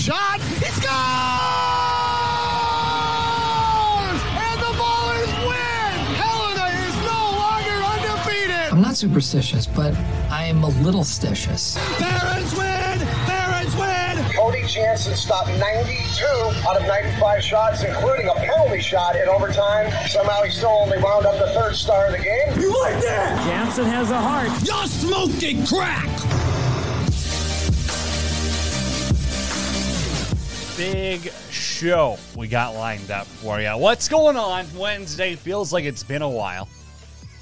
Shot. It's gone! And the Ballers win! Helena is no longer undefeated! I'm not superstitious, but I am a little stitious. Barons win! Barons win! Cody Janzen stopped 92 out of 95 shots, including a penalty shot in overtime. Somehow he still only wound up the third star of the game. You like that? Janzen has a heart. You're smoking crack! Big show we got lined up for you. What's going on Wednesday? Feels like it's been a while.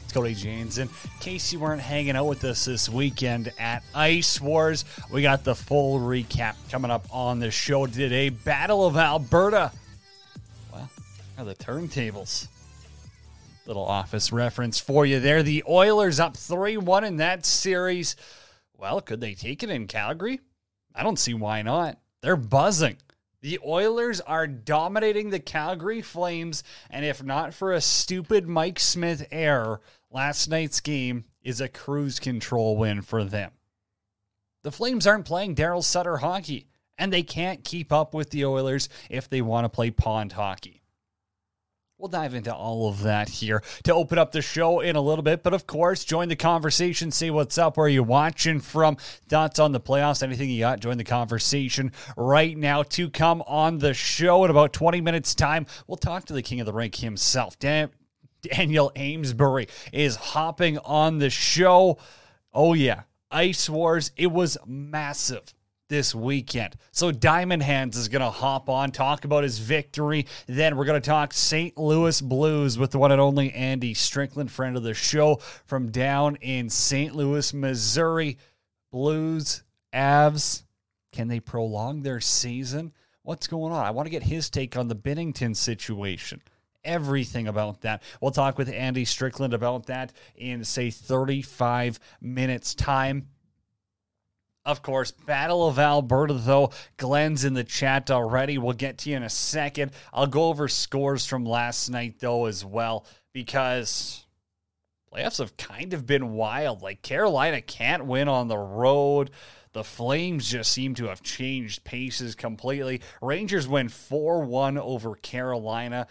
It's Cody Janzen. In case you weren't hanging out with us this weekend at Ice Wars, we got the full recap coming up on the show today. Battle of Alberta. Well, are the turntables. Little office reference for you there. The Oilers up 3 1 in that series. Well, could they take it in Calgary? I don't see why not. They're buzzing. The Oilers are dominating the Calgary Flames, and if not for a stupid Mike Smith error, last night's game is a cruise control win for them. The Flames aren't playing Daryl Sutter hockey, and they can't keep up with the Oilers if they want to play pond hockey. We'll dive into all of that here to open up the show in a little bit. But of course, join the conversation. Say what's up. Where you watching from? Thoughts on the playoffs? Anything you got? Join the conversation right now to come on the show in about 20 minutes' time. We'll talk to the king of the rink himself. Dan- Daniel Amesbury is hopping on the show. Oh, yeah. Ice Wars. It was massive this weekend. So Diamond Hands is going to hop on, talk about his victory. Then we're going to talk St. Louis Blues with the one and only Andy Strickland, friend of the show from down in St. Louis, Missouri. Blues, Avs, can they prolong their season? What's going on? I want to get his take on the Binnington situation everything about that. We'll talk with Andy Strickland about that in, say, 35 minutes' time. Of course, Battle of Alberta, though. Glenn's in the chat already. We'll get to you in a second. I'll go over scores from last night, though, as well, because playoffs have kind of been wild. Like, Carolina can't win on the road. The Flames just seem to have changed paces completely. Rangers win 4 1 over Carolina.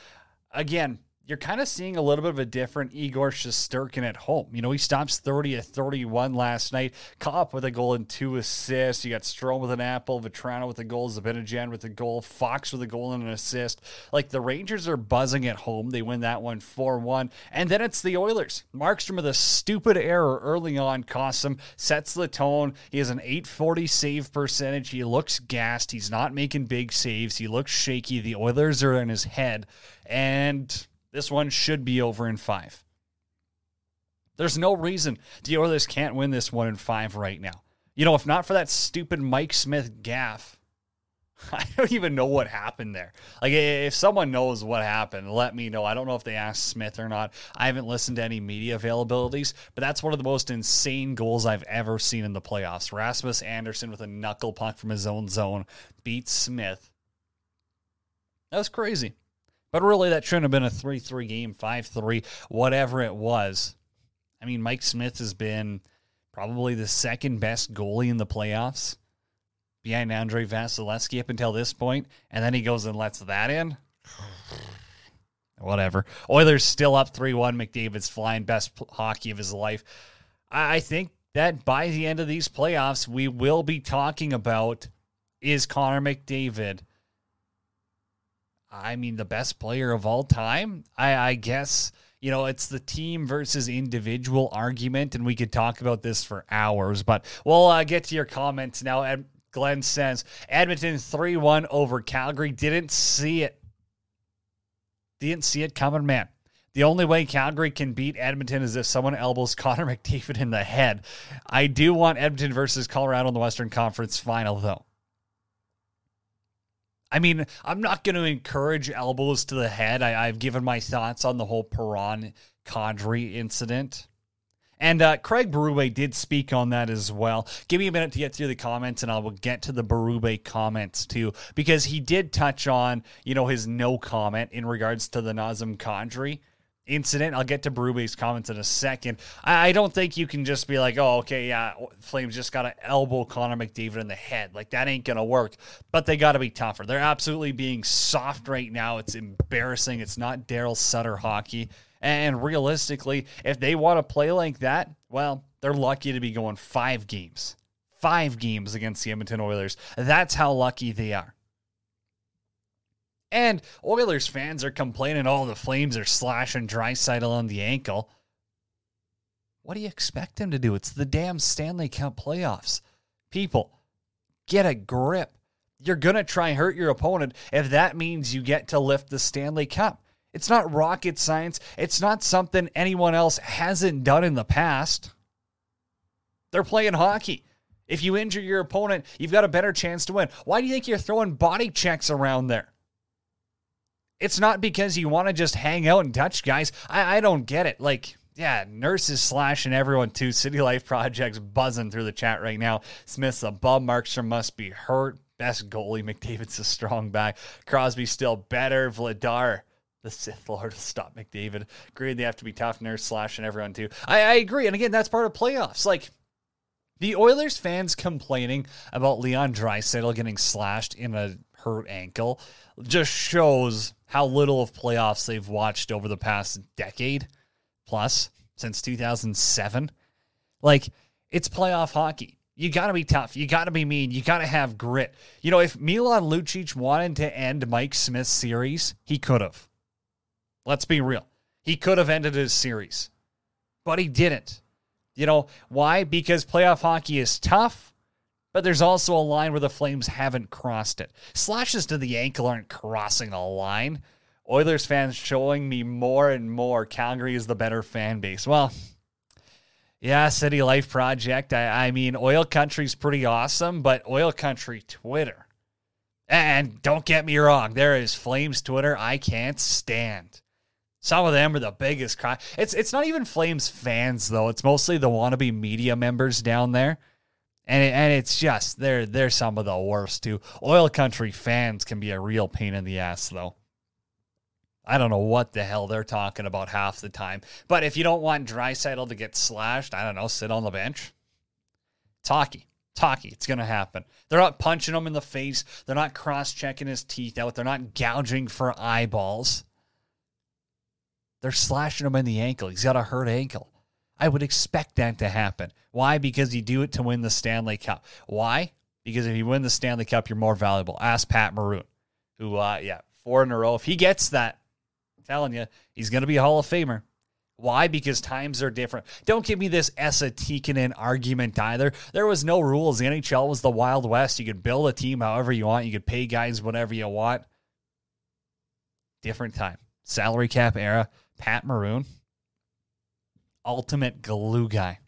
Again, you're kind of seeing a little bit of a different Igor Shesterkin at home. You know, he stops 30 at 31 last night, up with a goal and two assists. You got Strome with an apple, Vatrano with a goal, Zibanejad with a goal, Fox with a goal and an assist. Like the Rangers are buzzing at home. They win that one 4 1. And then it's the Oilers. Markstrom with a stupid error early on costs him, sets the tone. He has an 840 save percentage. He looks gassed. He's not making big saves. He looks shaky. The Oilers are in his head. And this one should be over in five. There's no reason the Oilers can't win this one in five right now. You know, if not for that stupid Mike Smith gaff, I don't even know what happened there. Like, if someone knows what happened, let me know. I don't know if they asked Smith or not. I haven't listened to any media availabilities, but that's one of the most insane goals I've ever seen in the playoffs. Rasmus Andersson with a knuckle puck from his own zone beats Smith. That was crazy. But really, that shouldn't have been a 3 3 game, 5 3, whatever it was. I mean, Mike Smith has been probably the second best goalie in the playoffs behind Andrei Vasilevskiy up until this point, and then he goes and lets that in. Whatever. Oilers still up 3 1. McDavid's flying best hockey of his life. I think that by the end of these playoffs, we will be talking about is Connor McDavid I mean, the best player of all time. I, I guess you know it's the team versus individual argument, and we could talk about this for hours. But we'll uh, get to your comments now. Ed, Glenn says Edmonton three one over Calgary. Didn't see it. Didn't see it coming, man. The only way Calgary can beat Edmonton is if someone elbows Connor McDavid in the head. I do want Edmonton versus Colorado in the Western Conference final, though. I mean, I'm not going to encourage elbows to the head. I, have given my thoughts on the whole Perron Kadri incident. And uh, Craig Berube did speak on that as well. Give me a minute to get through the comments, and I will get to the Berube comments too, because he did touch on, you know, his no comment in regards to the Nazem Kadri incident. I'll get to Berube's comments in a second. I, I, don't think you can just be like, oh, okay, yeah, Flames just got to elbow Connor McDavid in the head. Like, that ain't going to work. But they got to be tougher. They're absolutely being soft right now. It's embarrassing. It's not Daryl Sutter hockey. And realistically, if they want to play like that, well, they're lucky to be going five games. Five games against the Edmonton Oilers. That's how lucky they are. And Oilers fans are complaining, oh, the Flames are slashing Draisaitl on the ankle. What do you expect him to do? It's the damn Stanley Cup playoffs. People, get a grip. You're going to try hurt your opponent if that means you get to lift the Stanley Cup. It's not rocket science. It's not something anyone else hasn't done in the past. They're playing hockey. If you injure your opponent, you've got a better chance to win. Why do you think you're throwing body checks around there? It's not because you want to just hang out and touch guys. I, I don't get it. Like, yeah, nurses slashing everyone too. City Life Project's buzzing through the chat right now. Smith's a bum. Markstrom must be hurt. Best goalie. McDavid's a strong back. Crosby still better. Vladar, the Sith Lord, will stop McDavid. Agreed, they have to be tough. Nurse slashing everyone too. I, I agree. And again, that's part of playoffs. Like, the Oilers fans complaining about Leon Draisaitl getting slashed in a hurt ankle just shows how little of playoffs they've watched over the past decade plus since 2007. Like, it's playoff hockey. You got to be tough. You got to be mean. You got to have grit. You know, if Milan Lucic wanted to end Mike Smith's series, he could have. Let's be real. He could have ended his series, but he didn't. You know, why? Because playoff hockey is tough but there's also a line where the Flames haven't crossed it. Slashes to the ankle aren't crossing a line. Oilers fans showing me more and more Calgary is the better fan base. Well, yeah, City Life Project. I, I mean, Oil Country's pretty awesome, but Oil Country Twitter. And don't get me wrong, there is Flames Twitter I can't stand. Some of them are the biggest cry. It's it's not even Flames fans though. It's mostly the wannabe media members down there and it, and it's just they're they're some of the worst too. Oil country fans can be a real pain in the ass though. I don't know what the hell they're talking about half the time. But if you don't want Draisaitl to get slashed, I don't know, sit on the bench. Talkie. Talkie. It's going to happen. They're not punching him in the face. They're not cross checking his teeth out. They're not gouging for eyeballs. They're slashing him in the ankle. He's got a hurt ankle. I would expect that to happen. Why? Because you do it to win the Stanley Cup. Why? Because if you win the Stanley Cup, you're more valuable. Ask Pat Maroon, who, uh, yeah, four in a row. If he gets that, I'm telling you, he's going to be a Hall of Famer. Why? Because times are different. Don't give me this Tikkanen argument either. There was no rules. The NHL was the Wild West. You could build a team however you want. You could pay guys whatever you want. Different time. Salary cap era. Pat Maroon, ultimate glue guy.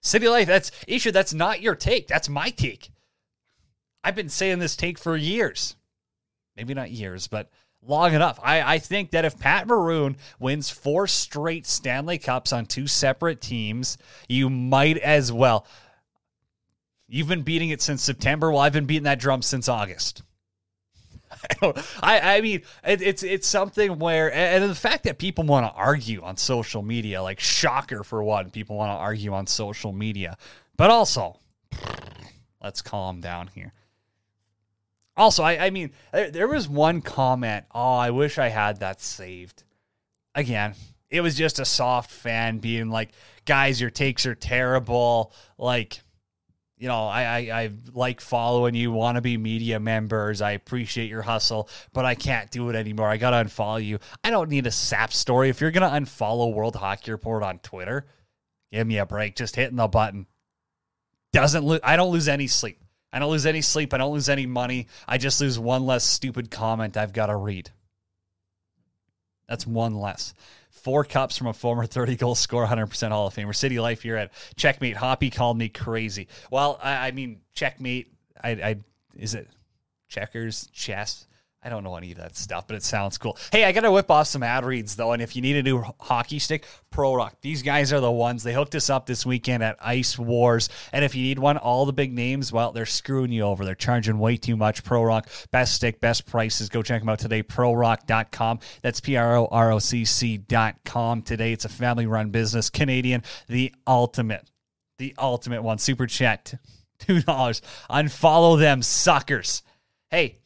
City Life, that's issue. That's not your take. That's my take. I've been saying this take for years. Maybe not years, but long enough. I, I think that if Pat Maroon wins four straight Stanley Cups on two separate teams, you might as well. You've been beating it since September. Well, I've been beating that drum since August. I, I, mean, it, it's it's something where, and the fact that people want to argue on social media, like shocker for one, people want to argue on social media, but also, let's calm down here. Also, I, I mean, there was one comment. Oh, I wish I had that saved. Again, it was just a soft fan being like, guys, your takes are terrible. Like, you know, I, I, I like following you, want to be media members. I appreciate your hustle, but I can't do it anymore. I got to unfollow you. I don't need a sap story. If you're going to unfollow World Hockey Report on Twitter, give me a break. Just hitting the button. Doesn't lo- I don't lose any sleep. I don't lose any sleep. I don't lose any money. I just lose one less stupid comment I've got to read. That's one less four cups from a former 30 goal scorer, 100% Hall of Famer. City Life, you're at checkmate. Hoppy called me crazy. Well, I, I mean, checkmate. I, I is it checkers, chess? I don't know any of that stuff, but it sounds cool. Hey, I got to whip off some ad reads, though. And if you need a new hockey stick, Pro Rock. These guys are the ones. They hooked us up this weekend at Ice Wars. And if you need one, all the big names, well, they're screwing you over. They're charging way too much. Pro Rock, best stick, best prices. Go check them out today. ProRock.com. That's P R O R O C C.com today. It's a family run business. Canadian, the ultimate, the ultimate one. Super chat, $2. Unfollow them, suckers. Hey,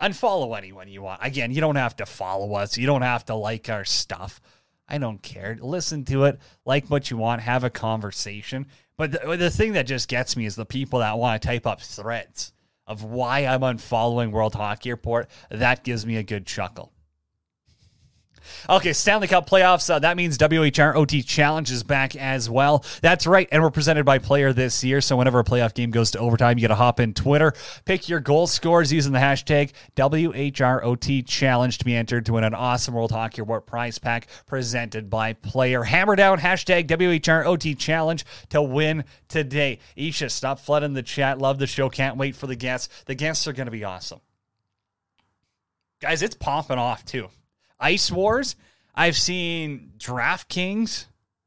unfollow anyone you want. Again, you don't have to follow us. You don't have to like our stuff. I don't care. Listen to it, like what you want, have a conversation. But the, the thing that just gets me is the people that want to type up threads of why I'm unfollowing World Hockey Report. That gives me a good chuckle. Okay, Stanley Cup playoffs. Uh, that means WHROT Challenge is back as well. That's right. And we're presented by Player this year. So whenever a playoff game goes to overtime, you got to hop in Twitter, pick your goal scores using the hashtag WHROT Challenge to be entered to win an awesome World Hockey Award prize pack presented by Player. Hammer down hashtag WHROT Challenge to win today. Isha, stop flooding the chat. Love the show. Can't wait for the guests. The guests are going to be awesome. Guys, it's popping off too. Ice Wars. I've seen DraftKings.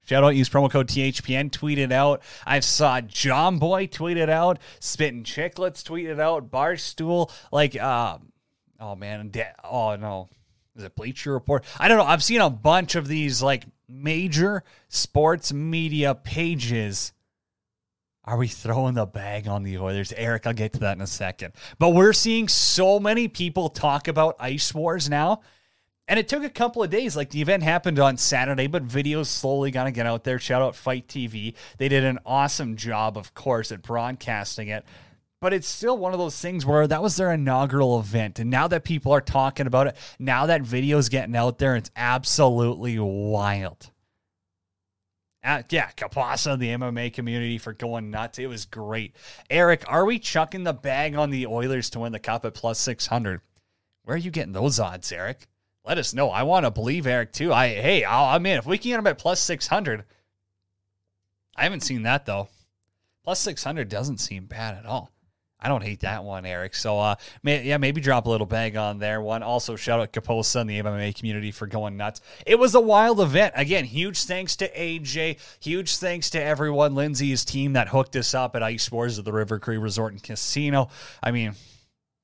Shout out, use promo code THPN, tweet it out. I've saw Jomboy tweet it out. Spitting Chicklets tweet it out. Barstool, like, uh, oh man, oh no, is it Bleacher Report? I don't know. I've seen a bunch of these like major sports media pages. Are we throwing the bag on the Oilers? Eric, I'll get to that in a second. But we're seeing so many people talk about Ice Wars now and it took a couple of days. Like the event happened on Saturday, but videos slowly gonna get out there. Shout out Fight TV. They did an awesome job, of course, at broadcasting it. But it's still one of those things where that was their inaugural event. And now that people are talking about it, now that video's getting out there, it's absolutely wild. Uh, yeah, Kapasa, the MMA community for going nuts. It was great. Eric, are we chucking the bag on the Oilers to win the cup at plus 600? Where are you getting those odds, Eric? Let us know. I want to believe Eric too. I hey, i am in. If we can get him at plus six hundred, I haven't seen that though. Plus six hundred doesn't seem bad at all. I don't hate that one, Eric. So, uh, may, yeah, maybe drop a little bag on there. One also shout out Caposa and the MMA community for going nuts. It was a wild event. Again, huge thanks to AJ. Huge thanks to everyone, Lindsay's team that hooked us up at Ice Wars of the River Cree Resort and Casino. I mean,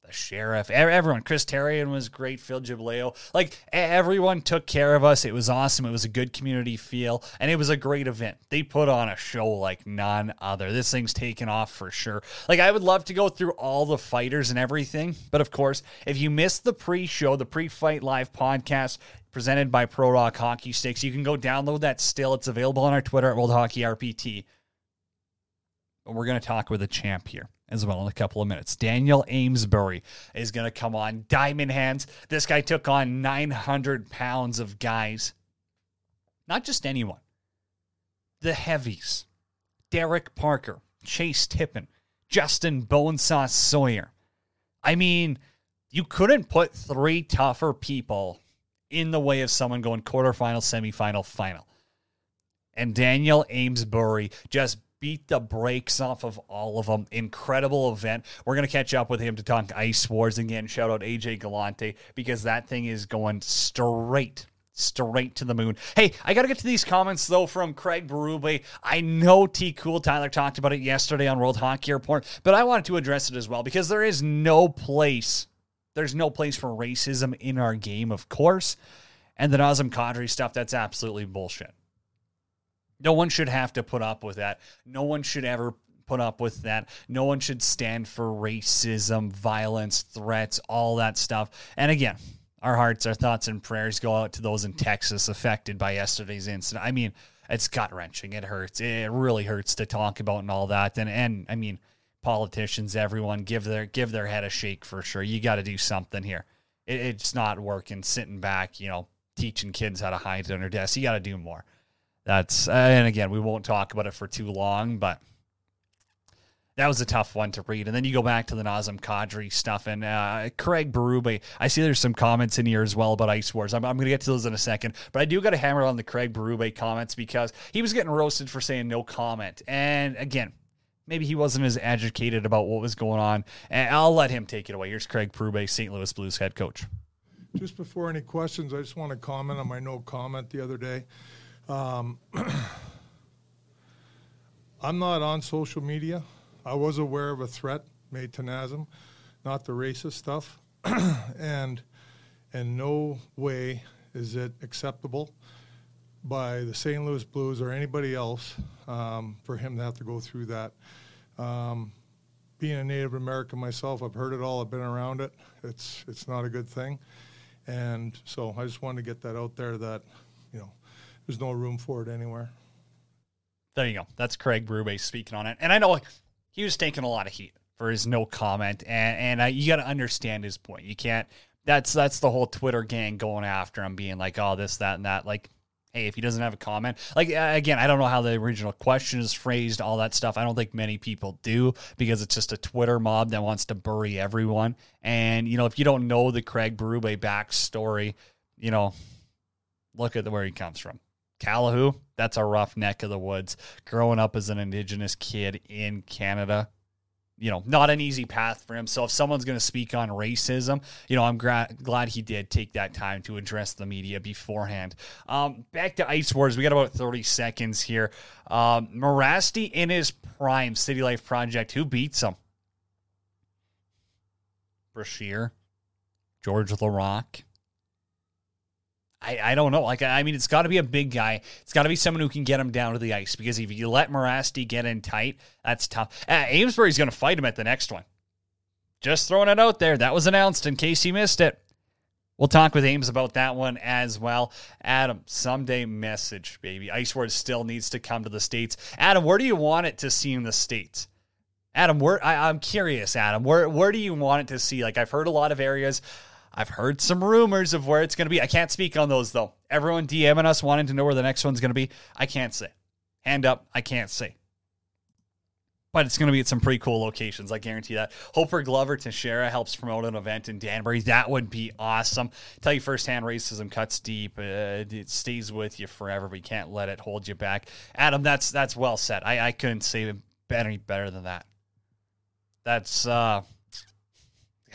the sheriff, everyone. Chris Therien was great. Phil Gibleo, like everyone took care of us. It was awesome. It was a good community feel, and it was a great event. They put on a show like none other. This thing's taken off for sure. Like I would love to go through all the fighters and everything, but of course, if you missed the pre-show, the pre-fight live podcast presented by Pro Rock Hockey Sticks, you can go download that. Still, it's available on our Twitter at World Hockey RPT. But we're going to talk with a champ here as well in a couple of minutes. Daniel Amesbury is going to come on. Diamond Hands. This guy took on 900 pounds of guys. Not just anyone. The heavies. Derek Parker, Chase Tippin, Justin Bonesaw Sawyer. I mean, you couldn't put three tougher people in the way of someone going quarterfinal, semifinal, final. And Daniel Amesbury just beat the brakes off of all of them. Incredible event. We're going to catch up with him to talk Ice Wars again. Shout out AJ Galante because that thing is going straight straight to the moon. Hey, I got to get to these comments though from Craig Berube. I know T Cool Tyler talked about it yesterday on World Hockey Report, but I wanted to address it as well because there is no place, there's no place for racism in our game, of course. And the Nazem Kadri stuff, that's absolutely bullshit. No one should have to put up with that. No one should ever put up with that. No one should stand for racism, violence, threats, all that stuff. And again, our hearts, our thoughts, and prayers go out to those in Texas affected by yesterday's incident. I mean, it's gut wrenching. It hurts. It really hurts to talk about and all that. And and I mean, politicians, everyone, give their give their head a shake for sure. You got to do something here. It, it's not working. Sitting back, you know, teaching kids how to hide under desks. You got to do more that's and again we won't talk about it for too long, but that was a tough one to read. And then you go back to the Nazem Kadri stuff and uh, Craig Berube. I see there's some comments in here as well about Ice Wars. I'm, I'm going to get to those in a second, but I do got to hammer on the Craig Berube comments because he was getting roasted for saying no comment. And again, maybe he wasn't as educated about what was going on. And I'll let him take it away. Here's Craig Berube, St. Louis Blues head coach. Just before any questions, I just want to comment on my no comment the other day. Um, I'm not on social media. I was aware of a threat made to Nazem, not the racist stuff, and in no way is it acceptable by the St. Louis Blues or anybody else um, for him to have to go through that. Um, being a Native American myself, I've heard it all. I've been around it. It's it's not a good thing, and so I just wanted to get that out there that there's no room for it anywhere. There you go. That's Craig Berube speaking on it. And I know he was taking a lot of heat for his no comment, and and you got to understand his point. You can't. That's that's the whole Twitter gang going after him, being like, oh, this, that, and that. Like, hey, if he doesn't have a comment, like again, I don't know how the original question is phrased, all that stuff. I don't think many people do because it's just a Twitter mob that wants to bury everyone. And you know, if you don't know the Craig Berube backstory, you know, look at where he comes from. Calahoo, that's a rough neck of the woods. Growing up as an Indigenous kid in Canada, you know, not an easy path for him. So if someone's going to speak on racism, you know, I'm gra- glad he did take that time to address the media beforehand. Um, back to Ice Wars. We got about 30 seconds here. Um, Morasti in his prime, City Life Project. Who beats him? Brashear, Georges Laraque. I, I don't know. Like, I mean, it's got to be a big guy. It's got to be someone who can get him down to the ice because if you let Morasti get in tight, that's tough. Uh, Amesbury's going to fight him at the next one. Just throwing it out there. That was announced in case you missed it. We'll talk with Ames about that one as well. Adam, someday message, baby. Ice Wars still needs to come to the States. Adam, where do you want it to see in the States? Adam, where I, I'm curious, Adam, where where do you want it to see? Like I've heard a lot of areas. I've heard some rumors of where it's going to be. I can't speak on those though. Everyone DMing us wanting to know where the next one's going to be. I can't say. Hand up, I can't say. But it's going to be at some pretty cool locations. I guarantee that. Hope for Glover Teixeira helps promote an event in Danbury. That would be awesome. Tell you firsthand, racism cuts deep. Uh, it stays with you forever. We can't let it hold you back. Adam, that's that's well said. I, I couldn't say any better than that. That's uh,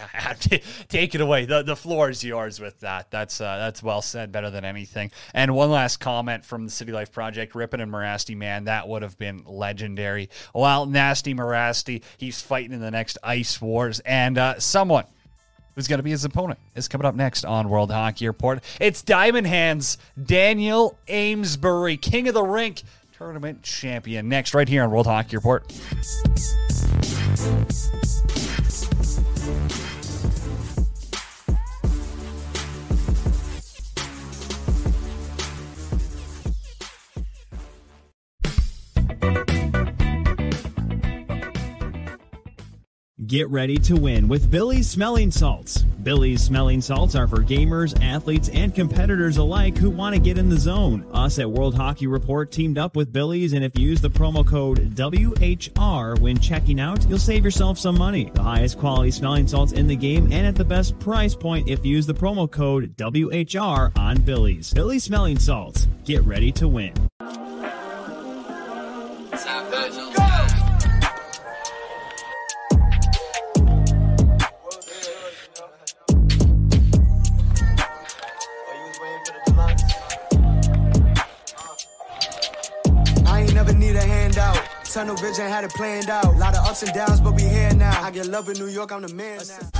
take it away. The the floor is yours with that. That's uh, that's well said, better than anything. And one last comment from the City Life Project: Rypien and Morasti, man, that would have been legendary. Well, nasty Morasti, he's fighting in the next Ice Wars, and uh, someone who's going to be his opponent is coming up next on World Hockey Report. It's Diamond Hands, Daniel Amesbury, King of the Rink, tournament champion. Next, right here on World Hockey Report. Get ready to win with Billy's Smelling Salts. Billy's Smelling Salts are for gamers, athletes, and competitors alike who want to get in the zone. Us at World Hockey Report teamed up with Billy's, and if you use the promo code WHR when checking out, you'll save yourself some money. The highest quality smelling salts in the game and at the best price point if you use the promo code WHR on Billy's. Billy's Smelling Salts. Get ready to win. Tunnel vision had it planned out. a Lot of ups and downs, but we here now. I get love in New York, I'm the man now.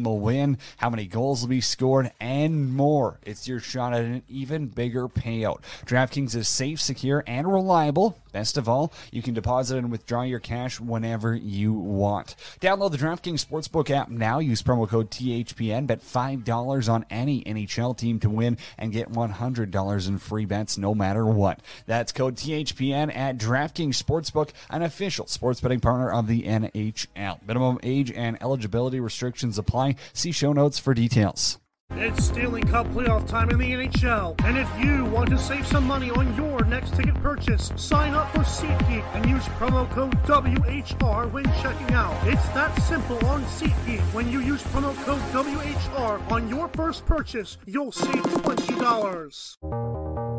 will win, how many goals will be scored, and more. It's your shot at an even bigger payout. DraftKings is safe, secure, and reliable. Best of all, you can deposit and withdraw your cash whenever you want. Download the DraftKings Sportsbook app now. Use promo code THPN. Bet $5 on any NHL team to win and get $100 in free bets no matter what. That's code THPN at DraftKings Sportsbook, an official sports betting partner of the NHL. Minimum age and eligibility restrictions apply. See show notes for details. It's Stanley Cup playoff time in the NHL, and if you want to save some money on your next ticket purchase, sign up for SeatGeek and use promo code WHR when checking out. It's that simple on SeatGeek. When you use promo code WHR on your first purchase, you'll save $20.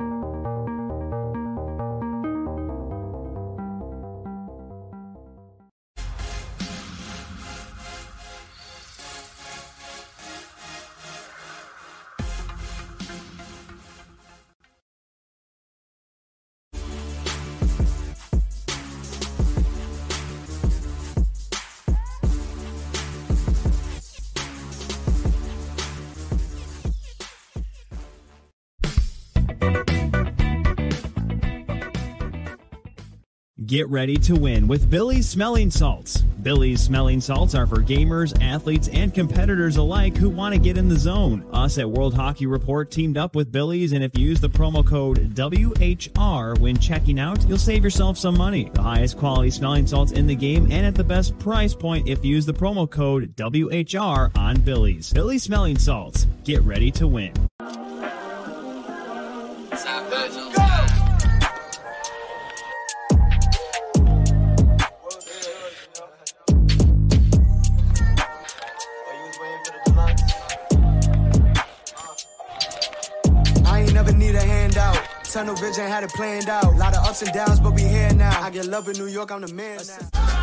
Get ready to win with Billy's Smelling Salts. Billy's Smelling Salts are for gamers, athletes, and competitors alike who want to get in the zone. Us at World Hockey Report teamed up with Billy's, and if you use the promo code WHR when checking out, you'll save yourself some money. The highest quality smelling salts in the game and at the best price point if you use the promo code WHR on Billy's. Billy's Smelling Salts. Get ready to win. Tunnel vision had it planned out. Lot of ups and downs, but we here now. I get love in New York, I'm the man now.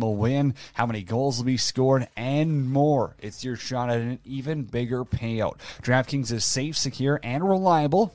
will win, how many goals will be scored, and more. It's your shot at an even bigger payout. DraftKings is safe, secure, and reliable.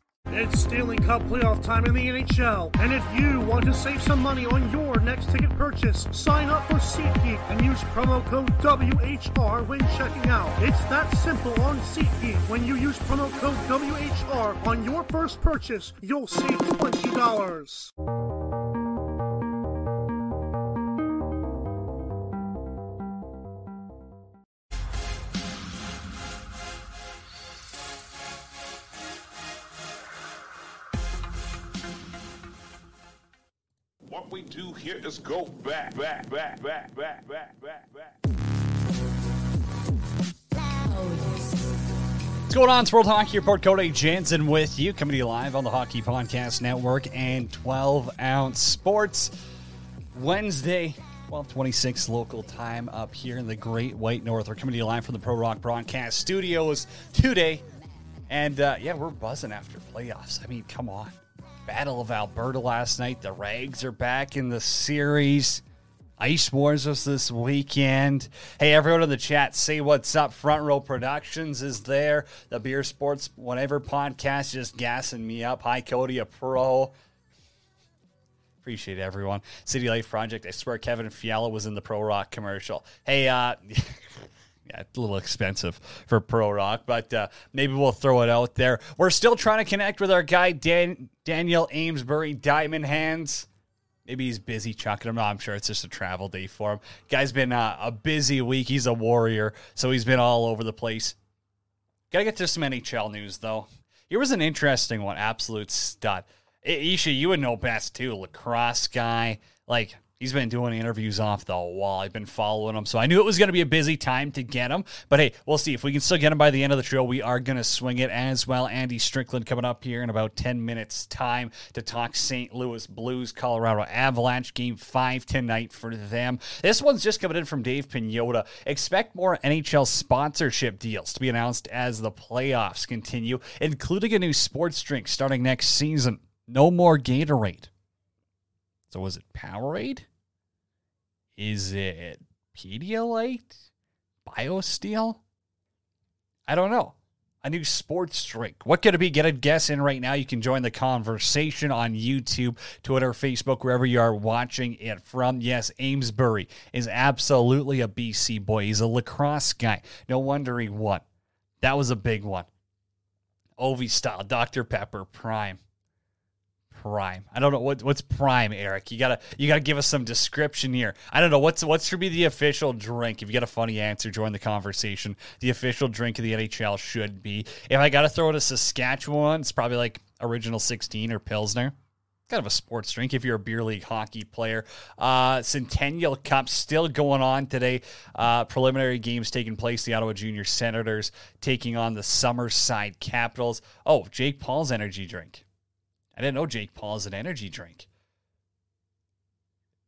It's Stanley Cup playoff time in the NHL, and if you want to save some money on your next ticket purchase, sign up for SeatGeek and use promo code WHR when checking out. It's that simple on SeatGeek. When you use promo code WHR on your first purchase, you'll save $20. We do here is go back, back, back, back, back, back, back, back. What's going on? It's World Hockey Report. Cody Janzen with you, coming to you live on the Hockey Podcast Network and 12 Ounce Sports. Wednesday, 1226 local time up here in the Great White North. We're coming to you live from the Pro Rock Broadcast Studios today. And uh, yeah, we're buzzing after playoffs. I mean, come on. Battle of Alberta last night. The Rags are back in the series. Ice Wars was this weekend. Hey, everyone in the chat, say what's up. Front Row Productions is there. The Beer Sports Whatever podcast just gassing me up. Hi, Cody, a pro. Appreciate everyone. City Life Project. I swear Kevin Fiala was in the Pro Rock commercial. Hey, uh, yeah, a little expensive for Pro Rock, but uh, maybe we'll throw it out there. We're still trying to connect with our guy, Dan- Daniel Amesbury, Diamond Hands. Maybe he's busy chucking. No, I'm sure it's just a travel day for him. Guy's been uh, a busy week. He's a warrior, so he's been all over the place. Gotta get to some NHL news, though. Here was an interesting one. Absolute stud. Isha, you would know best, too. Lacrosse guy. Like, He's been doing interviews off the wall. I've been following him. So I knew it was going to be a busy time to get him. But hey, we'll see. If we can still get him by the end of the show, we are going to swing it as well. Andy Strickland coming up here in about 10 minutes' time to talk St. Louis Blues, Colorado Avalanche, game five tonight for them. This one's just coming in from Dave Pagnotta. Expect more NHL sponsorship deals to be announced as the playoffs continue, including a new sports drink starting next season. No more Gatorade. So was it Powerade? Is it Pedialyte? BioSteel? I don't know. A new sports drink. What could it be? Get a guess in right now. You can join the conversation on YouTube, Twitter, Facebook, wherever you are watching it from. Yes, Amesbury is absolutely a BC boy. He's a lacrosse guy. No wonder he won. That was a big one. Ovi style, Dr. Pepper Prime. Prime. I don't know what what's Prime, Eric. You gotta you gotta give us some description here. I don't know what's what should be the official drink. If you got a funny answer, join the conversation. The official drink of the NHL should be. If I gotta throw it a Saskatchewan, it's probably like original sixteen or Pilsner. Kind of a sports drink if you're a beer league hockey player. Uh, Centennial Cup still going on today. Uh, preliminary games taking place. The Ottawa Junior Senators taking on the Summerside Capitals. Oh, Jake Paul's energy drink. I didn't know Jake Paul is an energy drink.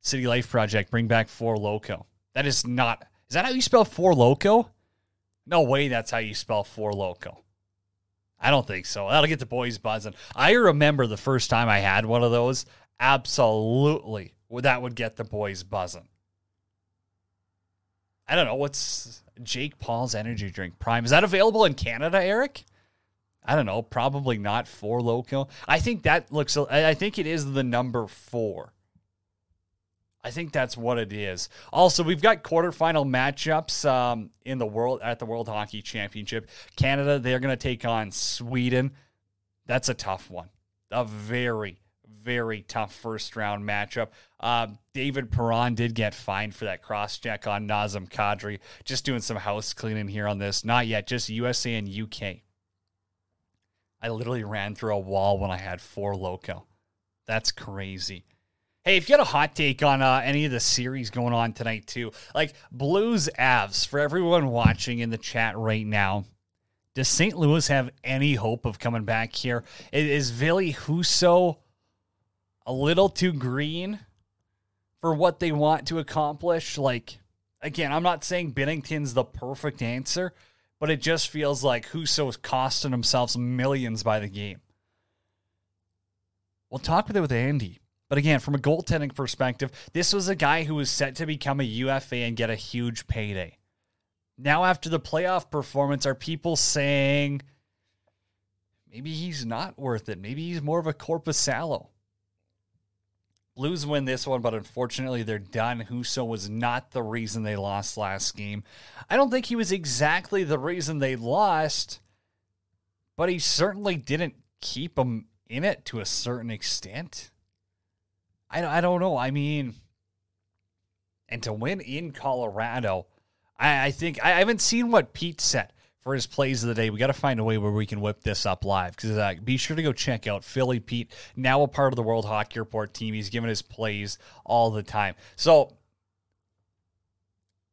City Life Project, bring back Four Loco. That is not. Is that how you spell Four Loco? No way that's how you spell Four Loco. I don't think so. That'll get the boys buzzing. I remember the first time I had one of those. Absolutely. That would get the boys buzzing. I don't know. What's Jake Paul's energy drink prime? Is that available in Canada, Eric? I don't know, probably not four kill. I think that looks. I think it is the number four. I think that's what it is. Also, we've got quarterfinal matchups um, in the world at the World Hockey Championship. Canada, they're going to take on Sweden. That's a tough one. A very, very tough first round matchup. Uh, David Perron did get fined for that cross check on Nazem Kadri. Just doing some house cleaning here on this. Not yet, just USA and UK. I literally ran through a wall when I had four loco. That's crazy. Hey, if you got a hot take on uh, any of the series going on tonight, too, like Blues Avs, for everyone watching in the chat right now, does St. Louis have any hope of coming back here? Is Ville Husso a little too green for what they want to accomplish. Like, again, I'm not saying Binnington's the perfect answer, but it just feels like Husso's costing themselves millions by the game. We'll talk with it with Andy. But again, from a goaltending perspective, this was a guy who was set to become a UFA and get a huge payday. Now, after the playoff performance, are people saying maybe he's not worth it? Maybe he's more of a Korpisalo. Blues win this one, but unfortunately they're done. Husso was not the reason they lost last game. I don't think he was exactly the reason they lost, but he certainly didn't keep them in it to a certain extent. I, I don't know. I mean, and to win in Colorado, I, I think I haven't seen what Pete said for his plays of the day. We got to find a way where we can whip this up live because uh, be sure to go check out Philly Pete, now a part of the World Hockey Report team. He's giving his plays all the time. So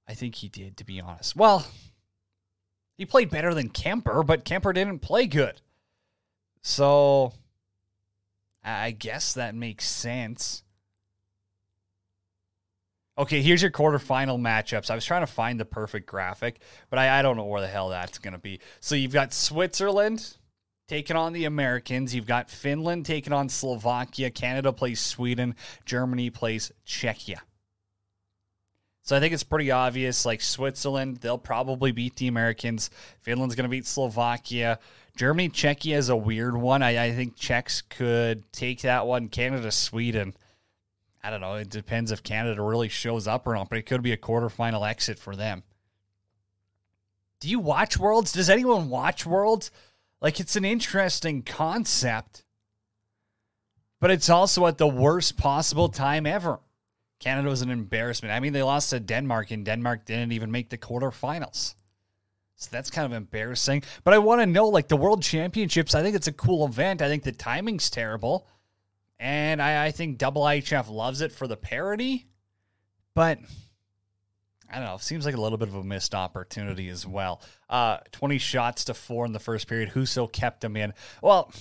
I think he did, to be honest. Well, he played better than Kuemper, but Kuemper didn't play good. So I guess that makes sense. Okay, here's your quarterfinal matchups. I was trying to find the perfect graphic, but I, I don't know where the hell that's going to be. So you've got Switzerland taking on the Americans. You've got Finland taking on Slovakia. Canada plays Sweden. Germany plays Czechia. So I think it's pretty obvious. Like Switzerland, they'll probably beat the Americans. Finland's going to beat Slovakia. Germany, Czechia is a weird one. I, I think Czechs could take that one. Canada, Sweden. I don't know. It depends if Canada really shows up or not, but it could be a quarterfinal exit for them. Do you watch Worlds? Does anyone watch Worlds? Like, it's an interesting concept, but it's also at the worst possible time ever. Canada was an embarrassment. I mean, they lost to Denmark, and Denmark didn't even make the quarterfinals. So that's kind of embarrassing. But I want to know, like, the World Championships, I think it's a cool event. I think the timing's terrible. And I, I think Double IHF loves it for the parody, but I don't know. Seems like a little bit of a missed opportunity as well. Uh, 20 shots to four in the first period. Husso kept him in. Well,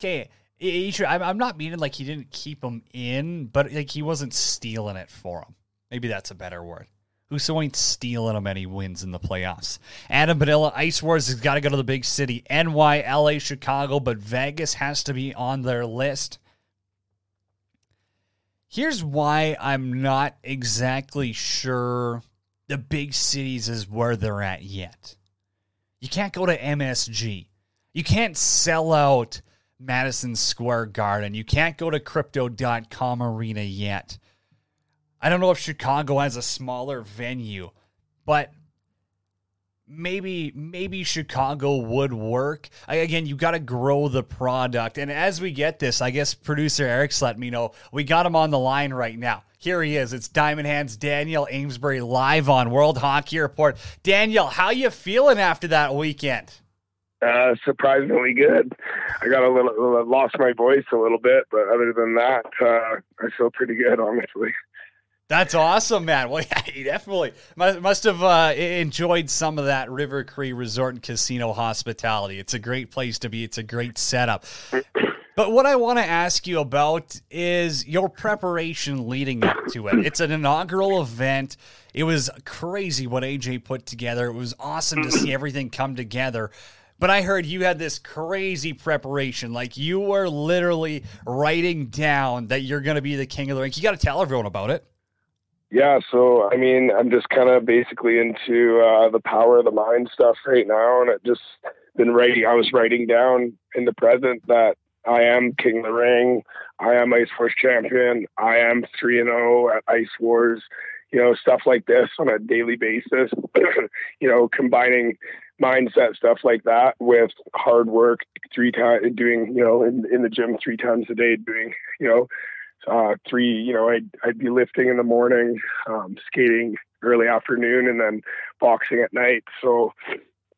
okay. I'm not meaning like he didn't keep him in, but like he wasn't stealing it for him. Maybe that's a better word. Husso ain't stealing him any wins in the playoffs. Adam Padilla, Ice Wars has got to go to the big city. NY, LA, Chicago, but Vegas has to be on their list. Here's why I'm not exactly sure the big cities is where they're at yet. You can't go to MSG. You can't sell out Madison Square Garden. You can't go to crypto.com arena yet. I don't know if Chicago has a smaller venue, but maybe maybe Chicago would work. I, again, you got to grow the product. And as we get this, I guess producer Eric's let me know we got him on the line right now. Here he is. It's Diamond Hands Daniel Amesbury live on World Hockey Report. Daniel, how you feeling after that weekend? Uh, surprisingly good. I got a little lost my voice a little bit, but other than that, uh, I feel pretty good, honestly. That's awesome, man. Well, yeah, he definitely must have uh, enjoyed some of that River Cree Resort and Casino hospitality. It's a great place to be. It's a great setup. But what I want to ask you about is your preparation leading up to it. It's an inaugural event. It was crazy what AJ put together. It was awesome to see everything come together. But I heard you had this crazy preparation. Like you were literally writing down that you're going to be the king of the rink. You got to tell everyone about it. Yeah, so I mean, I'm just kind of basically into uh, the power of the mind stuff right now, and it just been writing. I was writing down in the present that I am King of the Ring, I am Ice Force champion, I am three and zero oh at Ice Wars. You know, stuff like this on a daily basis. you know, combining mindset stuff like that with hard work three times doing you know in, in the gym three times a day doing you know uh, three, you know, I'd, I'd be lifting in the morning, um, skating early afternoon, and then boxing at night. So,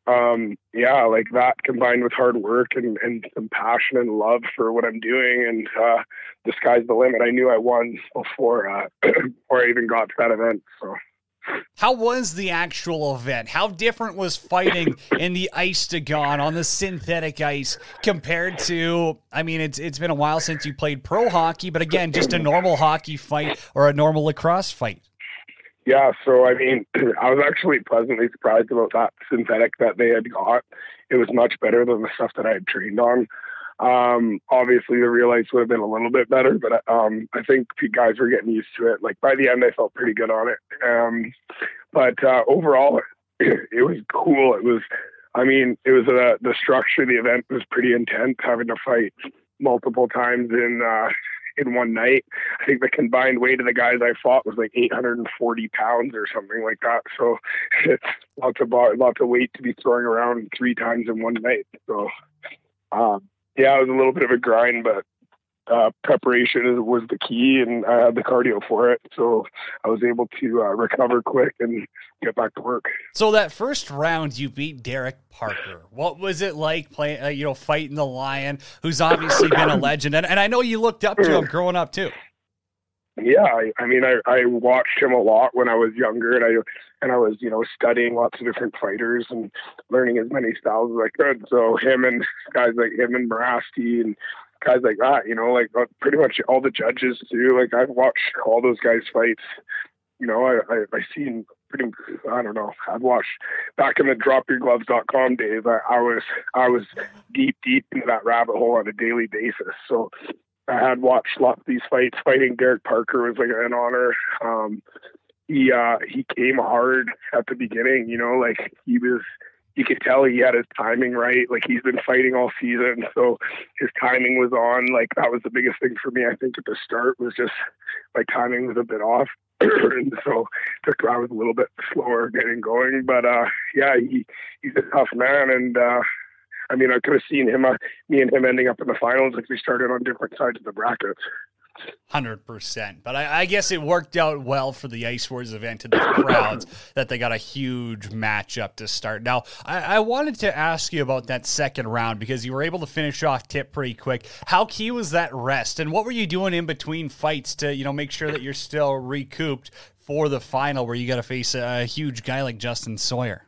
um, yeah, like that combined with hard work and, and some passion and love for what I'm doing, and uh, the sky's the limit. I knew I won before uh, before I even got to that event. So. How was the actual event? How different was fighting in the ice-tagon on the synthetic ice compared to? I mean, it's it's been a while since you played pro hockey, but again, just a normal hockey fight or a normal lacrosse fight. Yeah, so I mean, I was actually pleasantly surprised about that synthetic that they had got. It was much better than the stuff that I had trained on. Um, obviously, the real ice would have been a little bit better, but um, I think guys were getting used to it. Like by the end, I felt pretty good on it. Um, but uh, overall, it was cool. It was, I mean, it was uh, the structure of the event was pretty intense, having to fight multiple times in uh, in one night. I think the combined weight of the guys I fought was like 840 pounds or something like that. So it's lots of lots of weight to be throwing around three times in one night. So um, yeah, it was a little bit of a grind, but uh, preparation was the key, and I had the cardio for it, so I was able to uh, recover quick and get back to work. So that first round, you beat Derek Parker. What was it like playing, uh, you know, fighting the Lion, who's obviously been a legend, and, and I know you looked up to him growing up too. Yeah, I, I mean, I, I watched him a lot when I was younger, and I and I was, you know, studying lots of different fighters and learning as many styles as I could. So him and guys like him and Morasti and guys like that, you know, like uh, pretty much all the judges too. Like I've watched all those guys fights. You know, I I, I seen pretty. I don't know. I've watched back in the dropyourgloves.com days. I, I was I was deep deep into that rabbit hole on a daily basis. So I had watched lots of these fights. Fighting Derek Parker was like an honor. Um, he uh, he came hard at the beginning. You know, like he was you could tell he had his timing right. Like he's been fighting all season, so his timing was on. Like that was the biggest thing for me. I think at the start was just my timing was a bit off, and so took I was a little bit slower getting going. But uh, yeah, he he's a tough man, and uh, I mean I could have seen him, uh, me and him ending up in the finals if we started on different sides of the brackets. Hundred percent, but I, I, guess it worked out well for the Ice Wars event and the crowds that they got a huge matchup to start. Now, I, I, wanted to ask you about that second round because you were able to finish off Tip pretty quick. How key was that rest, and what were you doing in between fights to you know make sure that you're still recouped for the final where you got to face a, a huge guy like Justin Sawyer?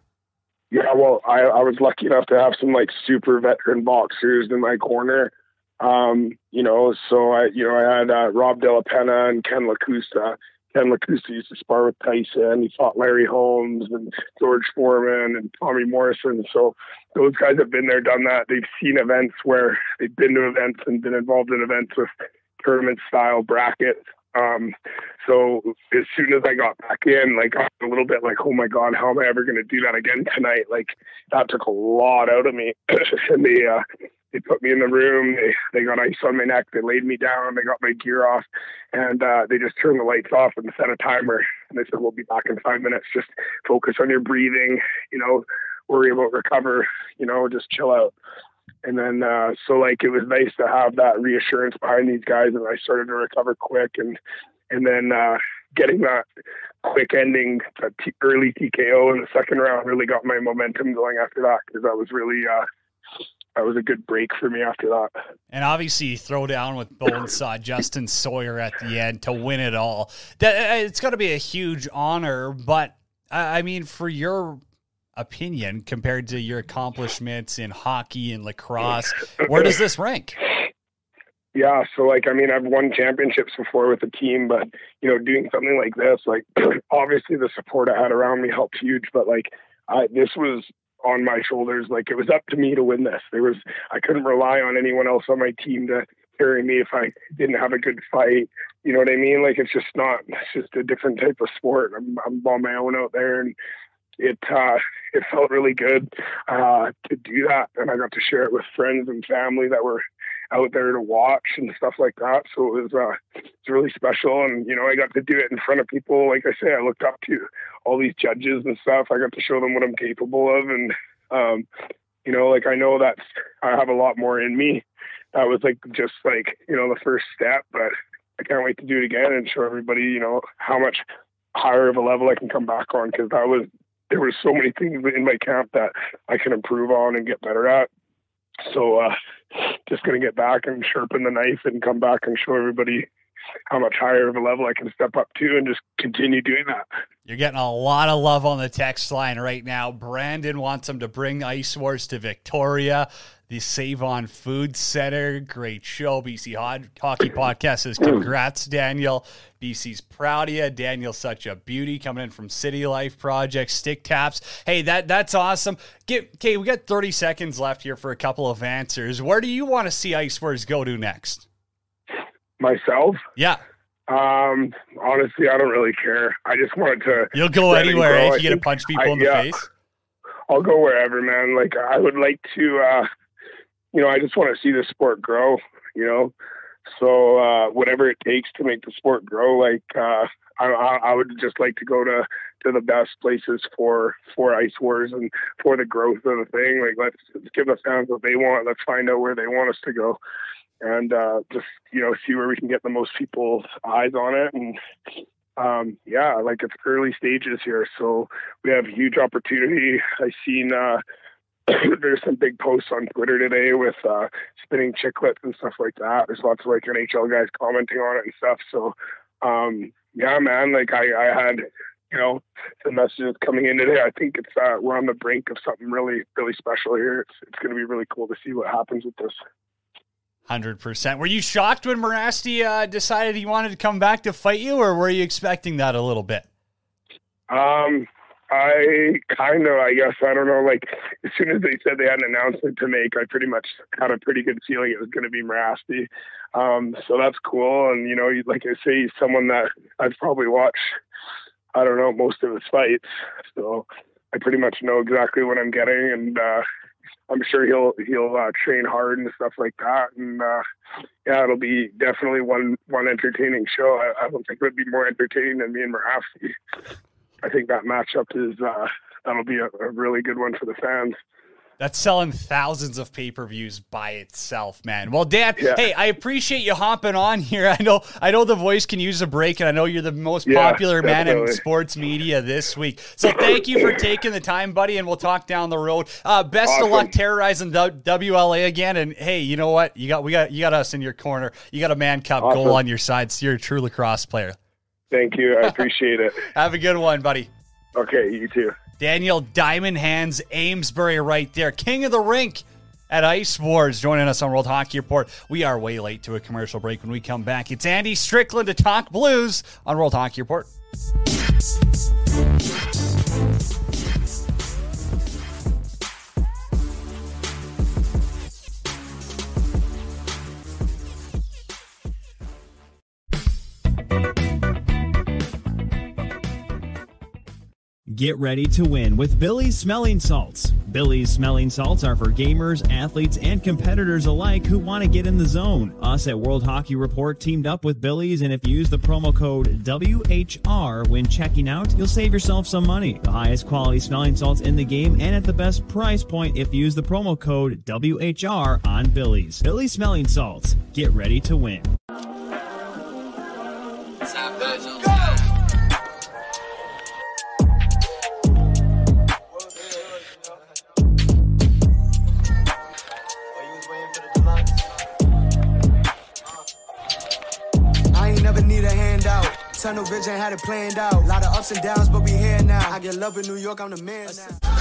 Yeah, well, I, I was lucky enough to have some like super veteran boxers in my corner um, you know, so I, you know, I had uh, Rob Della Penna and Ken Lakusta. Ken Lakusta used to spar with Tyson. He fought Larry Holmes and George Foreman and Tommy Morrison. So those guys have been there, done that. They've seen events where they've been to events and been involved in events with tournament style brackets. Um, so as soon as I got back in, like I was a little bit like, oh my god, how am I ever going to do that again tonight? Like that took a lot out of me. and they, uh, they put me in the room. They they got ice on my neck. They laid me down. They got my gear off, and uh, they just turned the lights off and set a timer. And they said, "We'll be back in five minutes. Just focus on your breathing. You know, worry about recover. You know, just chill out." And then uh, so like it was nice to have that reassurance behind these guys, and I started to recover quick. And and then uh, getting that quick ending, that early TKO in the second round really got my momentum going after that because that was really. Uh, that was a good break for me after that. And obviously, throw down with Bonesaw Justin Sawyer at the end to win it all. That uh, it's got to be a huge honor. But I mean, for your opinion, compared to your accomplishments in hockey and lacrosse, where does this rank? Yeah, so like I mean, I've won championships before with the team, but you know, doing something like this, like obviously the support I had around me helped huge, but like I, this was on my shoulders. Like it was up to me to win this. There was I couldn't rely on anyone else on my team to carry me if I didn't have a good fight. You know what I mean? Like it's just not. It's just a different type of sport. I'm I'm on my own out there, and it uh, it felt really good uh, to do that, and I got to share it with friends and family that were out there to watch and stuff like that. So it was uh, it's really special, and you know I got to do it in front of people. Like I say, I looked up to all these judges and stuff. I got to show them what I'm capable of, and um, you know, like I know that I have a lot more in me. That was like just like you know the first step, but I can't wait to do it again and show everybody you know how much higher of a level I can come back on because that was there were so many things in my camp that I can improve on and get better at. So uh, just gonna get back and sharpen the knife and come back and show everybody how much higher of a level I can step up to and just continue doing that. You're getting a lot of love on the text line right now. Brandon wants them to bring Ice Wars to Victoria. The Save On Food Center. Great show. BC Hockey Podcast says, Congrats, Daniel. BC's proud of you. Daniel's such a beauty coming in from City Life Project, Stick Taps. Hey, that that's awesome. Get, okay, we got 30 seconds left here for a couple of answers. Where do you want to see Ice Wars go to next? Myself? Yeah. Um, honestly, I don't really care. I just wanted to. You'll go anywhere eh, if you get to punch people I, in the yeah, face. I'll go wherever, man. Like I would like to. uh you know, I just want to see the sport grow, you know. So uh, whatever it takes to make the sport grow, like uh, I, I would just like to go to to the best places for for ice wars and for the growth of the thing. Like let's, let's give the fans what they want. Let's find out where they want us to go, and uh, just you know see where we can get the most people's eyes on it. And um, yeah, like it's early stages here, so we have huge opportunity. I seen. Uh, there's some big posts on Twitter today with uh, Spittin' Chiclets and stuff like that. There's lots of like NHL guys commenting on it and stuff. So, um, yeah, man, like I, I had, you know, the messages coming in today. I think it's uh, we're on the brink of something really, really special here. It's, it's going to be really cool to see what happens with this. Hundred percent. Were you shocked when Morasti uh, decided he wanted to come back to fight you, or were you expecting that a little bit? Um, I kind of, I guess, I don't know. Like as soon as they said they had an announcement to make, I pretty much had a pretty good feeling it was going to be Morasti. Um, so that's cool. And you know, like I say, he's someone that I've probably watched. I don't know most of his fights, so I pretty much know exactly what I'm getting, and uh, I'm sure he'll he'll uh, train hard and stuff like that. And uh, yeah, it'll be definitely one one entertaining show. I, I don't think it would be more entertaining than me and Morasti. I think that matchup is uh, that'll be a, a really good one for the fans. That's selling thousands of pay per views by itself, man. Well, Dan, yeah. hey, I appreciate you hopping on here. I know, I know the voice can use a break, and I know you're the most yeah, popular definitely. man in sports media this week. So thank you for taking the time, buddy, and we'll talk down the road. Uh, best awesome. of luck terrorizing the WLA again. And hey, you know what? You got we got you got us in your corner. You got a Mann Cup awesome. goal on your side. So you're a true lacrosse player. Thank you. I appreciate it. Have a good one, buddy. Okay, you too. Daniel Diamond Hands Amesbury right there. King of the rink at Ice Wars joining us on World Hockey Report. We are way late to a commercial break when we come back. It's Andy Strickland to talk blues on World Hockey Report. Get ready to win with Billy's Smelling Salts. Billy's Smelling Salts are for gamers, athletes, and competitors alike who want to get in the zone. Us at World Hockey Report teamed up with Billy's, and if you use the promo code WHR when checking out, you'll save yourself some money. The highest quality smelling salts in the game and at the best price point if you use the promo code WHR on Billy's. Billy's Smelling Salts. Get ready to win. Tunnel vision had it planned out. Lot of ups and downs, but we here now. I get love in New York, I'm the man now.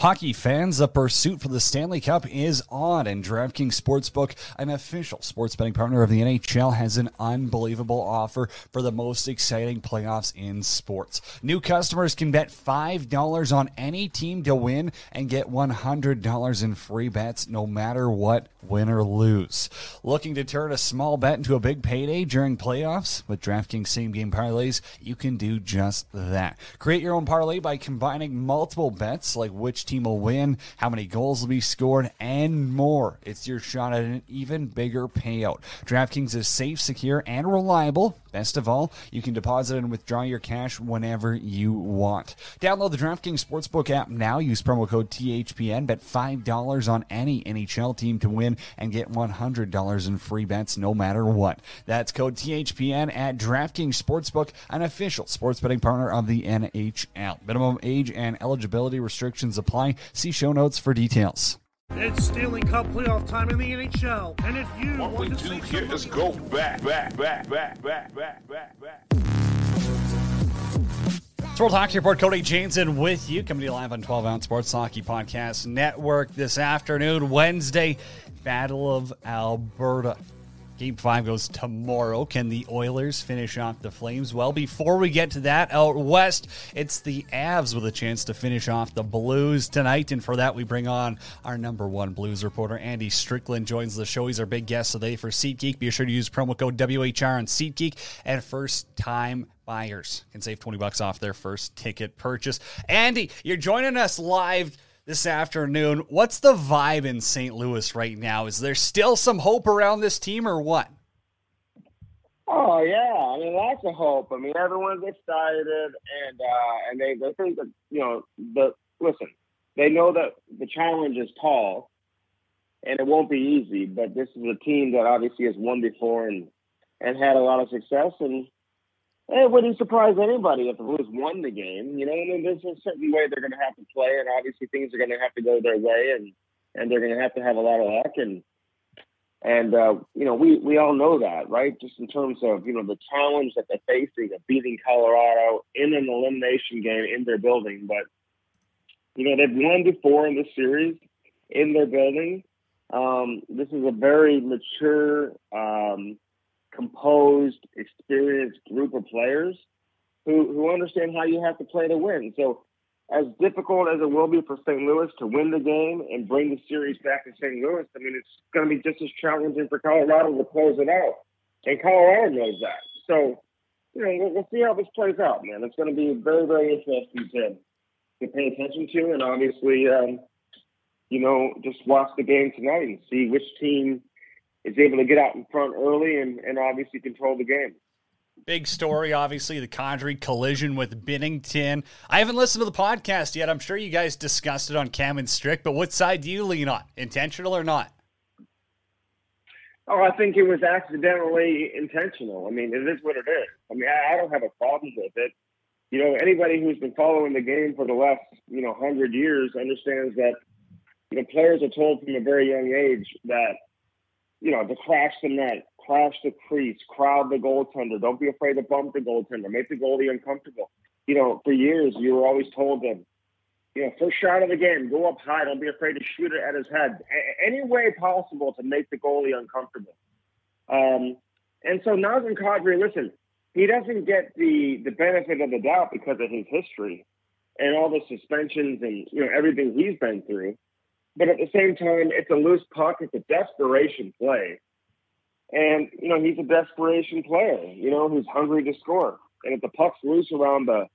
Hockey fans, the pursuit for the Stanley Cup is on, and DraftKings Sportsbook, an official sports betting partner of the NHL, has an unbelievable offer for the most exciting playoffs in sports. New customers can bet $5 on any team to win and get $100 in free bets no matter what, win or lose. Looking to turn a small bet into a big payday during playoffs? With DraftKings same game parlays, you can do just that. Create your own parlay by combining multiple bets like which team will win, how many goals will be scored, and more. It's your shot at an even bigger payout. DraftKings is safe, secure, and reliable. Best of all, you can deposit and withdraw your cash whenever you want. Download the DraftKings Sportsbook app now. Use promo code THPN. Bet $5 on any NHL team to win win and get $100 in free bets no matter what. That's code THPN at DraftKings Sportsbook, an official sports betting partner of the NHL. Minimum age and eligibility restrictions apply. See show notes for details. It's Stanley Cup playoff time in the NHL, and if you What we to do save here some is money- go back, back, back, back, back, back, back, back. World Hockey Report. Cody Janzen with you, coming to you live on 12 Ounce Sports Hockey Podcast Network this afternoon, Wednesday, Battle of Alberta. Game five goes tomorrow. Can the Oilers finish off the Flames? Well, before we get to that, out west, it's the Avs with a chance to finish off the Blues tonight. And for that, we bring on our number one Blues reporter, Andy Strickland, joins the show. He's our big guest today for SeatGeek. Be sure to use promo code WHR on SeatGeek and first time buyers can save 20 bucks off their first ticket purchase. Andy, you're joining us live this afternoon. What's the vibe in St. Louis right now? Is there still some hope around this team or what? Oh yeah, I mean lots of hope. I mean everyone's excited, and uh, and they they think that you know the listen. They know that the challenge is tall, and it won't be easy. But this is a team that obviously has won before and and had a lot of success. And it wouldn't surprise anybody if the Blues won the game. You know, I mean, there's a certain way they're going to have to play, and obviously things are going to have to go their way, and and they're going to have to have a lot of luck and. And uh, you know, we we all know that, right? Just in terms of you know the challenge that they're facing of beating Colorado in an elimination game in their building. But you know, they've won before in this series in their building. Um, this is a very mature, um, composed, experienced group of players who who understand how you have to play to win. So as difficult as it will be for St. Louis to win the game and bring the series back to St. Louis, I mean, it's going to be just as challenging for Colorado to close it out. And Colorado knows that. So, you know, we'll, we'll see how this plays out, man. It's going to be very, very interesting to, to pay attention to. And obviously, um, you know, just watch the game tonight and see which team is able to get out in front early and, and obviously control the game. Big story, obviously, the Kadri collision with Binnington. I haven't listened to the podcast yet. I'm sure you guys discussed it on Cam and Strick, but what side do you lean on? Intentional or not? Oh, I think it was accidentally intentional. I mean, it is what it is. I mean, I, I don't have a problem with it. You know, anybody who's been following the game for the last, you know, hundred years understands that, you know, players are told from a very young age that, you know, to crash the net, crash the crease, crowd the goaltender, don't be afraid to bump the goaltender, make the goalie uncomfortable. You know, for years you were always told them, you know, first shot of the game, go up high, don't be afraid to shoot it at his head. A- any way possible to make the goalie uncomfortable. Um, and so Nazem Kadri, listen, he doesn't get the the benefit of the doubt because of his history and all the suspensions and you know everything he's been through. But at the same time, it's a loose puck. It's a desperation play. And, you know, he's a desperation player, you know, who's hungry to score. And if the puck's loose around the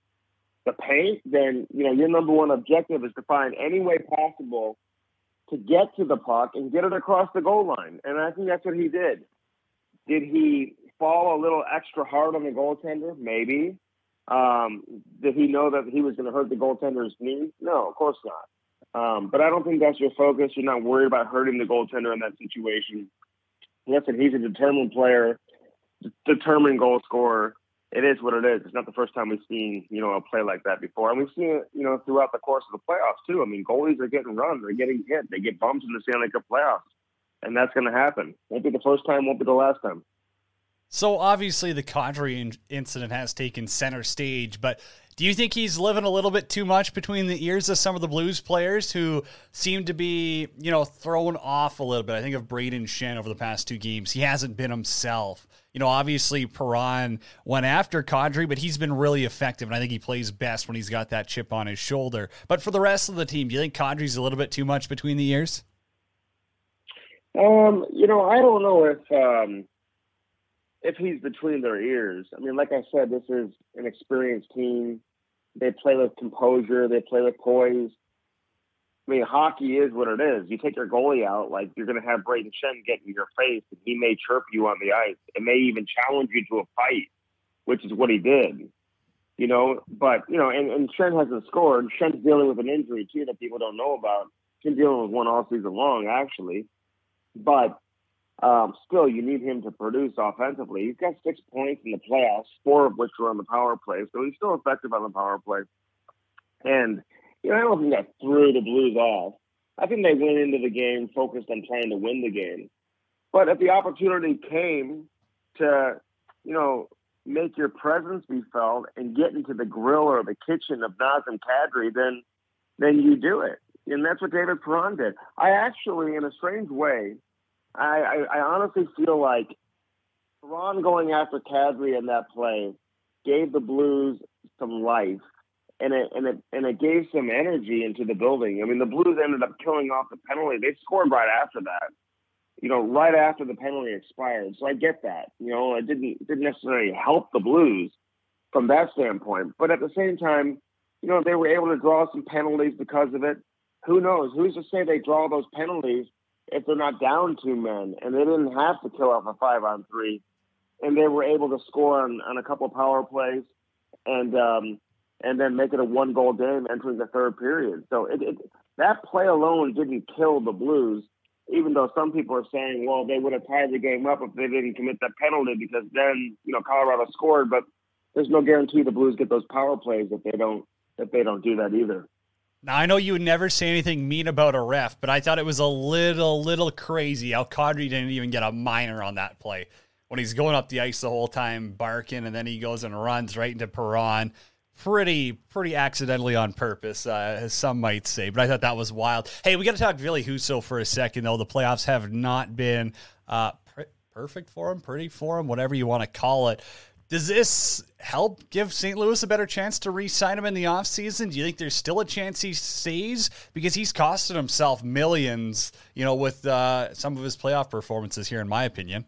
the paint, then, you know, your number one objective is to find any way possible to get to the puck and get it across the goal line. And I think that's what he did. Did he fall a little extra hard on the goaltender? Maybe. Um, did he know that he was going to hurt the goaltender's knee? No, of course not. Um, but I don't think that's your focus. You're not worried about hurting the goaltender in that situation. Listen, he's a determined player, determined goal scorer. It is what it is. It's not the first time we've seen, you know, a play like that before. And we've seen it, you know, throughout the course of the playoffs too. I mean, goalies are getting run, they're getting hit, they get bumps in the Stanley Cup playoffs. And that's going to happen. Won't be the first time, won't be the last time. So obviously the Kadri in- incident has taken center stage, but do you think he's living a little bit too much between the ears of some of the Blues players who seem to be, you know, thrown off a little bit? I think of Brayden Schenn over the past two games. He hasn't been himself. You know, obviously Perron went after Kadri, but he's been really effective, and I think he plays best when he's got that chip on his shoulder. But for the rest of the team, do you think Kadri's a little bit too much between the ears? Um, you know, I don't know if um, if he's between their ears. I mean, like I said, this is an experienced team. They play with composure. They play with poise. I mean, hockey is what it is. You take your goalie out, like you're going to have Brayden Schenn get in your face, and he may chirp you on the ice. It may even challenge you to a fight, which is what he did. You know, but you know, and, and Schenn hasn't scored. Schenn's dealing with an injury too that people don't know about. Schenn's dealing with one all season long, actually. but um, still, you need him to produce offensively. He's got six points in the playoffs, four of which were on the power play, so he's still effective on the power play. And you know, I don't think that threw the Blues off. I think they went into the game focused on trying to win the game. But if the opportunity came to, you know, make your presence be felt and get into the grill or the kitchen of Nazem Kadri, then then you do it. And that's what David Perron did. I actually, in a strange way, I, I, I honestly feel like Ron going after Kadri in that play gave the Blues some life and it and it and it gave some energy into the building. I mean, the Blues ended up killing off the penalty. They scored right after that. You know, right after the penalty expired. So I get that. You know, it didn't didn't necessarily help the Blues from that standpoint. But at the same time, you know, they were able to draw some penalties because of it. Who knows? Who's to say they draw those penalties if they're not down two men and they didn't have to kill off a five on three and they were able to score on, on a couple of power plays and um, and then make it a one goal game entering the third period. So it, it, that play alone didn't kill the Blues, even though some people are saying, well, they would have tied the game up if they didn't commit that penalty because then you know Colorado scored. But there's no guarantee the Blues get those power plays if they don't if they don't do that either. Now I know you would never say anything mean about a ref, but I thought it was a little, little crazy how Kadri didn't even get a minor on that play when he's going up the ice the whole time barking, and then he goes and runs right into Perron. Pretty, pretty accidentally on purpose, uh, as some might say. But I thought that was wild. Hey, we got to talk Ville Husso for a second, though. The playoffs have not been uh, perfect for him, pretty for him, whatever you want to call it. Does this help give St. Louis a better chance to re sign him in the offseason? Do you think there's still a chance he stays? Because he's costed himself millions, you know, with uh, some of his playoff performances here, in my opinion.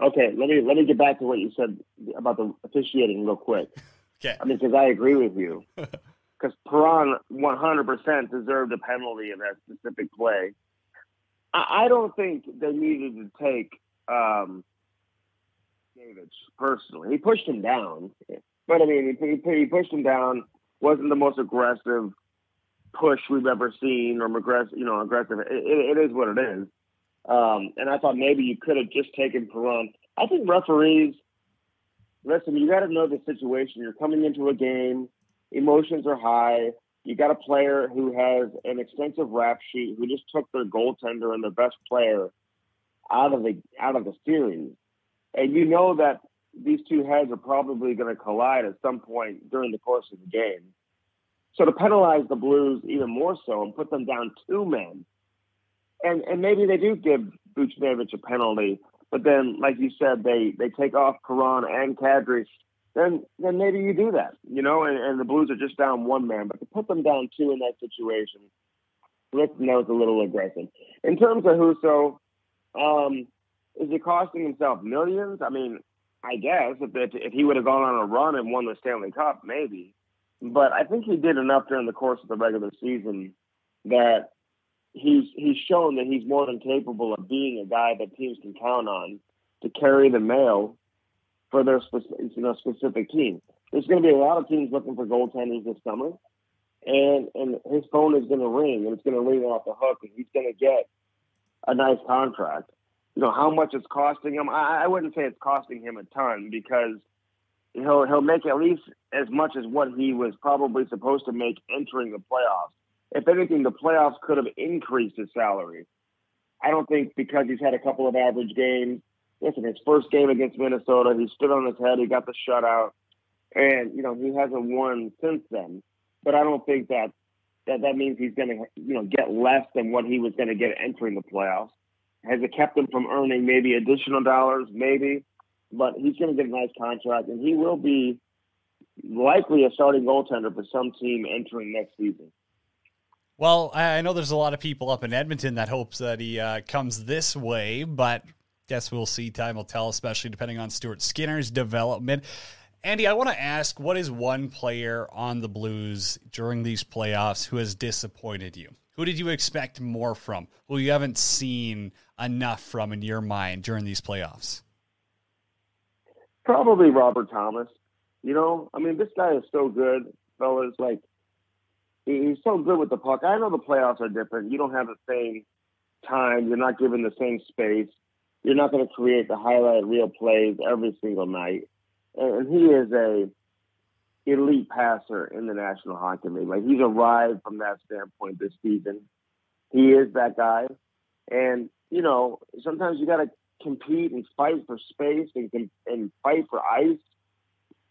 Okay, let me let me get back to what you said about the officiating real quick. okay. I mean, because I agree with you. Because Perron 100% deserved a penalty in that specific play. I, I don't think they needed to take um, David personally. He pushed him down, but I mean, he, he pushed him down. wasn't the most aggressive push we've ever seen, or aggressive, you know, aggressive. It, it, it is what it is. Um, and I thought maybe you could have just taken Perron. I think referees, listen, you got to know the situation. You're coming into a game, emotions are high. You got a player who has an extensive rap sheet who just took their goaltender and their best player out of the out of the series and you know that these two heads are probably going to collide at some point during the course of the game. So to penalize the Blues even more so and put them down two men, and and maybe they do give Buchnevich a penalty, but then like you said, they they take off Perron and Kadri, then then maybe you do that, you know, and, and the Blues are just down one man, but to put them down two in that situation, Rick knows a little aggressive. In terms of Husso, um, is it costing himself millions? I mean, I guess if it, if he would have gone on a run and won the Stanley Cup, maybe. But I think he did enough during the course of the regular season that he's he's shown that he's more than capable of being a guy that teams can count on to carry the mail for their specific, you know, specific team. There's going to be a lot of teams looking for goaltenders this summer, and and his phone is going to ring, and it's going to ring off the hook, and he's going to get a nice contract you know how much it's costing him. I, I wouldn't say it's costing him a ton because he'll he'll make at least as much as what he was probably supposed to make entering the playoffs. If anything, the playoffs could have increased his salary. I don't think because he's had a couple of average games. Listen, his first game against Minnesota, he stood on his head. He got the shutout, and you know he hasn't won since then. But I don't think that that that means he's going to you know get less than what he was going to get entering the playoffs. Has it kept him from earning maybe additional dollars? Maybe, but he's going to get a nice contract, and he will be likely a starting goaltender for some team entering next season. Well, I know there's a lot of people up in Edmonton that hopes that he uh, comes this way, but guess we'll see. Time will tell, especially depending on Stuart Skinner's development. Andy, I want to ask what is one player on the Blues during these playoffs who has disappointed you? Who did you expect more from? Who you haven't seen enough from in your mind during these playoffs? Probably Robert Thomas. You know, I mean, this guy is so good, fellas. Like, he's so good with the puck. I know the playoffs are different. You don't have the same time. You're not given the same space. You're not going to create the highlight reel plays every single night. And he is a elite passer in the National Hockey League. Like he's arrived from that standpoint this season. He is that guy. And, you know, sometimes you got to compete and fight for space and, and fight for ice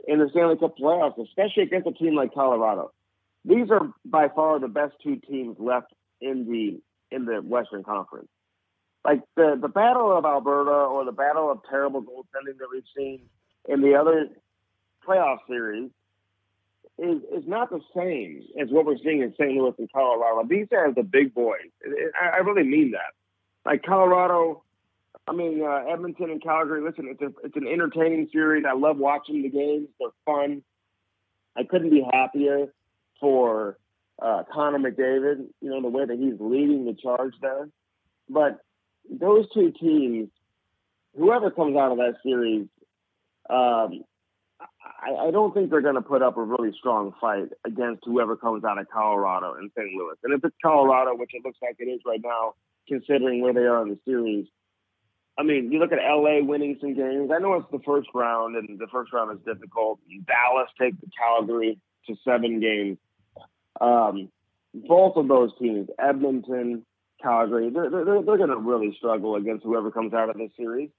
in the Stanley Cup playoffs, especially against a team like Colorado. These are by far the best two teams left in the in the Western Conference. Like the the Battle of Alberta or the Battle of terrible goaltending that we've seen in the other playoff series is is not the same as what we're seeing in St. Louis and Colorado. These are the big boys. I, I really mean that. Like Colorado, I mean uh, Edmonton and Calgary. Listen, it's a, it's an entertaining series. I love watching the games. They're fun. I couldn't be happier for uh, Connor McDavid. You know the way that he's leading the charge there. But those two teams, whoever comes out of that series, um, I, I don't think they're going to put up a really strong fight against whoever comes out of Colorado and St. Louis. And if it's Colorado, which it looks like it is right now, considering where they are in the series, I mean, you look at LA winning some games. I know it's the first round, and the first round is difficult. Dallas takes the Calgary to seven games. Um, both of those teams, Edmonton, Calgary, they're, they're, they're going to really struggle against whoever comes out of this series,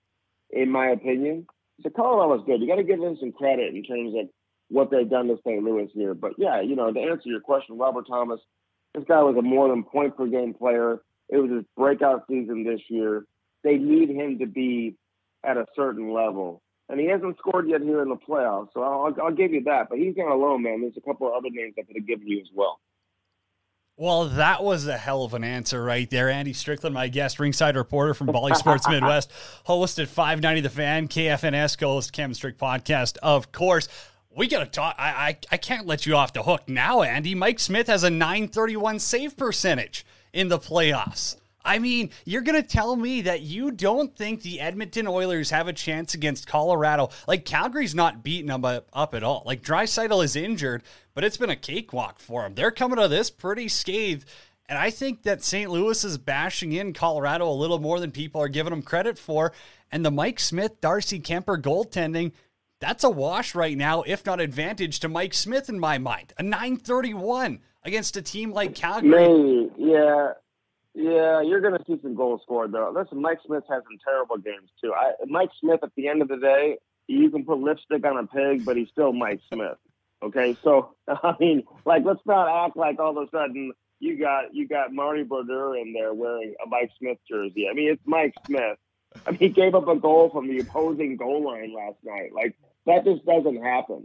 in my opinion. So Colorado's good. You got to give them some credit in terms of what they've done to St. Louis here. But yeah, you know, to answer your question, Robert Thomas, this guy was a more than point per game player. It was his breakout season this year. They need him to be at a certain level. And he hasn't scored yet here in the playoffs, so I'll, I'll give you that. But he's not alone, man. There's a couple of other names I could have given you as well. Well, that was a hell of an answer right there. Andy Strickland, my guest, ringside reporter from Bally Sports Midwest, hosted 590 The Fan, KFNS Coast Cam Strick podcast, of course. We got to talk. I, I, I can't let you off the hook now, Andy. Mike Smith has a 931 save percentage in the playoffs. I mean, you're going to tell me that you don't think the Edmonton Oilers have a chance against Colorado. Like, Calgary's not beating them up, up at all. Like, Draisaitl is injured, but it's been a cakewalk for them. They're coming to this pretty scathed. And I think that St. Louis is bashing in Colorado a little more than people are giving them credit for. And the Mike Smith, Darcy Kuemper goaltending, that's a wash right now, if not advantage to Mike Smith in my mind. A 931 against a team like Calgary. Maybe, yeah. Yeah, you're going to see some goals scored though. Listen, Mike Smith has some terrible games too. I, Mike Smith, at the end of the day, you can put lipstick on a pig, but he's still Mike Smith. Okay, so I mean, like, let's not act like all of a sudden you got you got Marty Brodeur in there wearing a Mike Smith jersey. I mean, it's Mike Smith. I mean, he gave up a goal from the opposing goal line last night. Like that just doesn't happen.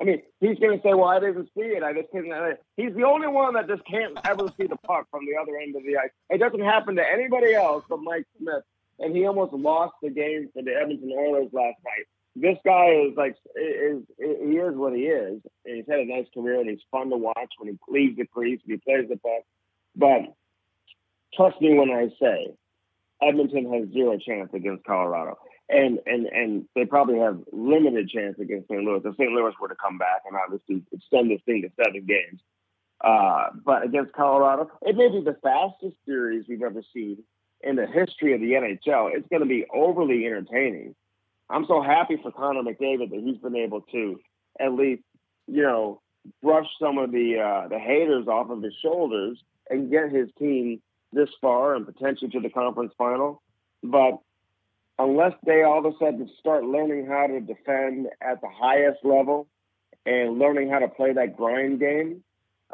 I mean, he's going to say, "Well, I didn't see it. I just couldn't." He's the only one that just can't ever see the puck from the other end of the ice. It doesn't happen to anybody else but Mike Smith, and he almost lost the game for the Edmonton Oilers last night. This guy is like is, is he is what he is, and he's had a nice career, and he's fun to watch when he leaves the crease, when he plays the puck. But trust me when I say, Edmonton has zero chance against Colorado and and and they probably have limited chance against St. Louis. If St. Louis were to come back and obviously extend this thing to seven games, uh, but against Colorado, it may be the fastest series we've ever seen in the history of the NHL. It's going to be overly entertaining. I'm so happy for Connor McDavid that he's been able to at least, you know, brush some of the uh, the haters off of his shoulders and get his team this far and potentially to the conference final. But unless they all of a sudden start learning how to defend at the highest level and learning how to play that grind game,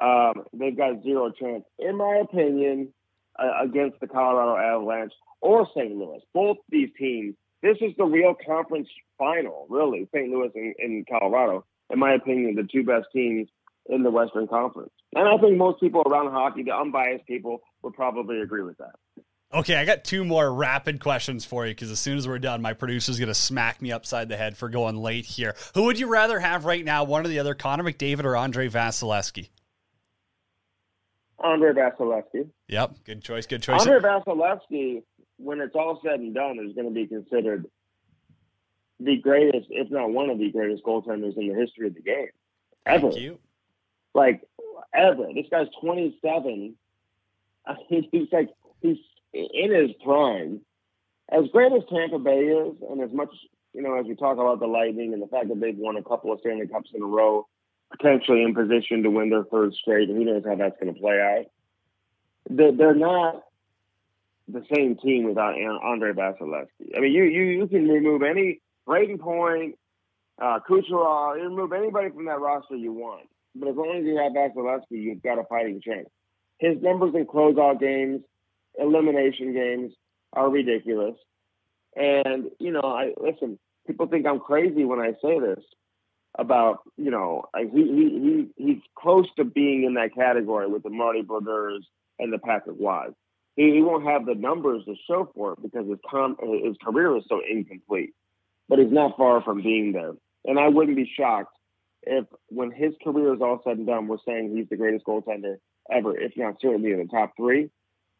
um, they've got zero chance, in my opinion, uh, against the Colorado Avalanche or St. Louis. Both these teams, this is the real conference final, really, St. Louis and, and Colorado. In my opinion, the two best teams in the Western Conference. And I think most people around hockey, the unbiased people, would probably agree with that. Okay, I got two more rapid questions for you because as soon as we're done, my producer's going to smack me upside the head for going late here. Who would you rather have right now, one or the other, Connor McDavid or Andre Vasilevskiy? Andre Vasilevskiy. Yep, good choice, good choice. Andre Vasilevskiy, when it's all said and done, is going to be considered the greatest, if not one of the greatest goaltenders in the history of the game. Ever. Like, ever. This guy's 27. I mean, he's like, he's in his prime, as great as Tampa Bay is, and as much you know as we talk about the Lightning and the fact that they've won a couple of Stanley Cups in a row, potentially in position to win their third straight, and who knows how that's going to play out. They're, they're not the same team without Andre Vasilevskiy. I mean, you you you can remove any Brayden Point, uh, Kucherov, you remove anybody from that roster you want, but as long as you have Vasilevskiy, you've got a fighting chance. His numbers in closeout games, elimination games are ridiculous. And you know, I listen. People think I'm crazy when I say this about you know he he he he's close to being in that category with the Marty Brodeurs and the Patrick Roys. He, he won't have the numbers to show for it because his com- his career is so incomplete, but he's not far from being there. And I wouldn't be shocked if when his career is all said and done, we're saying he's the greatest goaltender ever, if not certainly in the top three.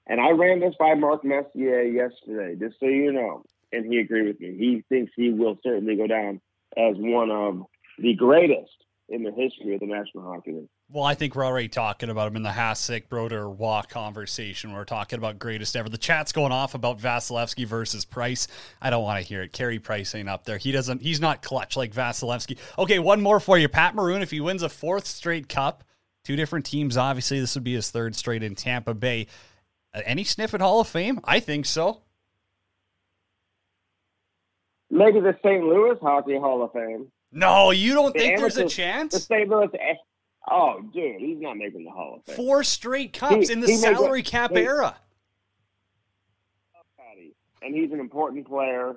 And I ran this by Mark Messier yesterday, just so you know, and he agreed with me. He thinks he will certainly go down as one of the greatest in the history of the National Hockey League. Well, I think we're already talking about him in the Hasek Brodeur walk conversation. We're talking about greatest ever. The chat's going off about Vasilevskiy versus Price. I don't want to hear it. Carey Price ain't up there. He doesn't. He's not clutch like Vasilevskiy. Okay, one more for you, Pat Maroon. If he wins a fourth straight cup, two different teams. Obviously, this would be his third straight in Tampa Bay. Uh, any sniff at Hall of Fame? I think so. Maybe the St. Louis Hockey Hall of Fame. No, you don't The think there's a chance? The St. Louis. Oh, dude, he's not making the Hall of Fame. Four straight cups He- in the salary cap he- era. and he's an important player.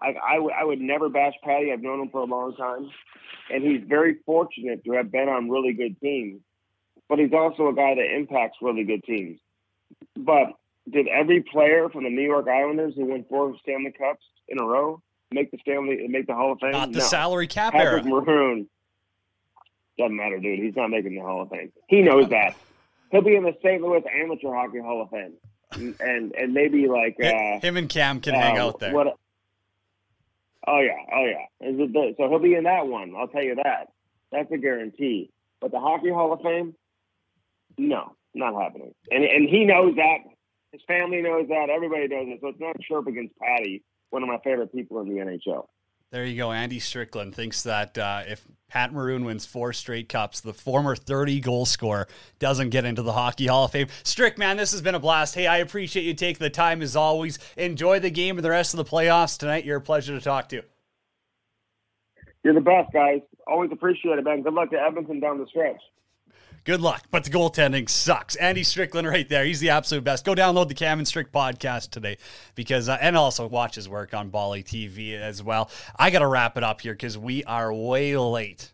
I, I, w- I would never bash Patty. I've known him for a long time, and he's very fortunate to have been on really good teams. But he's also a guy that impacts really good teams. But did every player from the New York Islanders who won four Stanley Cups in a row make the Stanley make the Hall of Fame? Not the No. salary cap Patrick era. Maroon doesn't matter, dude. He's not making the Hall of Fame. He knows that. He'll be in the St. Louis Amateur Hockey Hall of Fame, and and maybe like uh, Him and Cam can hang uh, out there. What? Oh yeah, oh yeah. Is it the- so he'll be in that one. I'll tell you that. That's a guarantee. But the Hockey Hall of Fame, no, not happening. And and he knows that. His family knows that. Everybody knows it. So it's not a chirp against Patty, one of my favorite people in the NHL. There you go. Andy Strickland thinks that uh, if Pat Maroon wins four straight cups, the former 30 goal scorer doesn't get into the Hockey Hall of Fame. Strick, man, this has been a blast. Hey, I appreciate you taking the time as always. Enjoy the game and the rest of the playoffs tonight. You're a pleasure to talk to. You're the best, guys. Always appreciate it, man. Good luck to Edmonton down the stretch. Good luck, but the goaltending sucks. Andy Strickland right there. He's the absolute best. Go download the Cam and Strick podcast today because, uh, and also watch his work on Bally TV as well. I got to wrap it up here because we are way late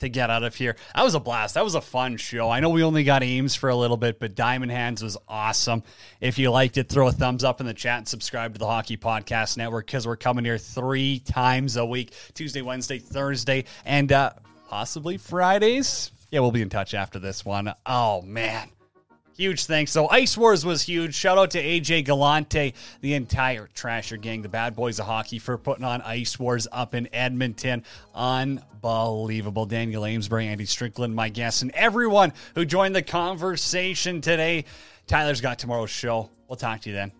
to get out of here. That was a blast. That was a fun show. I know we only got Ames for a little bit, but Diamond Hands was awesome. If you liked it, throw a thumbs up in the chat and subscribe to the Hockey Podcast Network because we're coming here three times a week Tuesday, Wednesday, Thursday, and uh, possibly Fridays. Yeah, we'll be in touch after this one. Oh, man. Huge thanks. So Ice Wars was huge. Shout out to AJ Galante, the entire Trasher gang, the bad boys of hockey for putting on Ice Wars up in Edmonton. Unbelievable. Daniel Amesbury, Andy Strickland, my guests, and everyone who joined the conversation today. Tyler's got tomorrow's show. We'll talk to you then.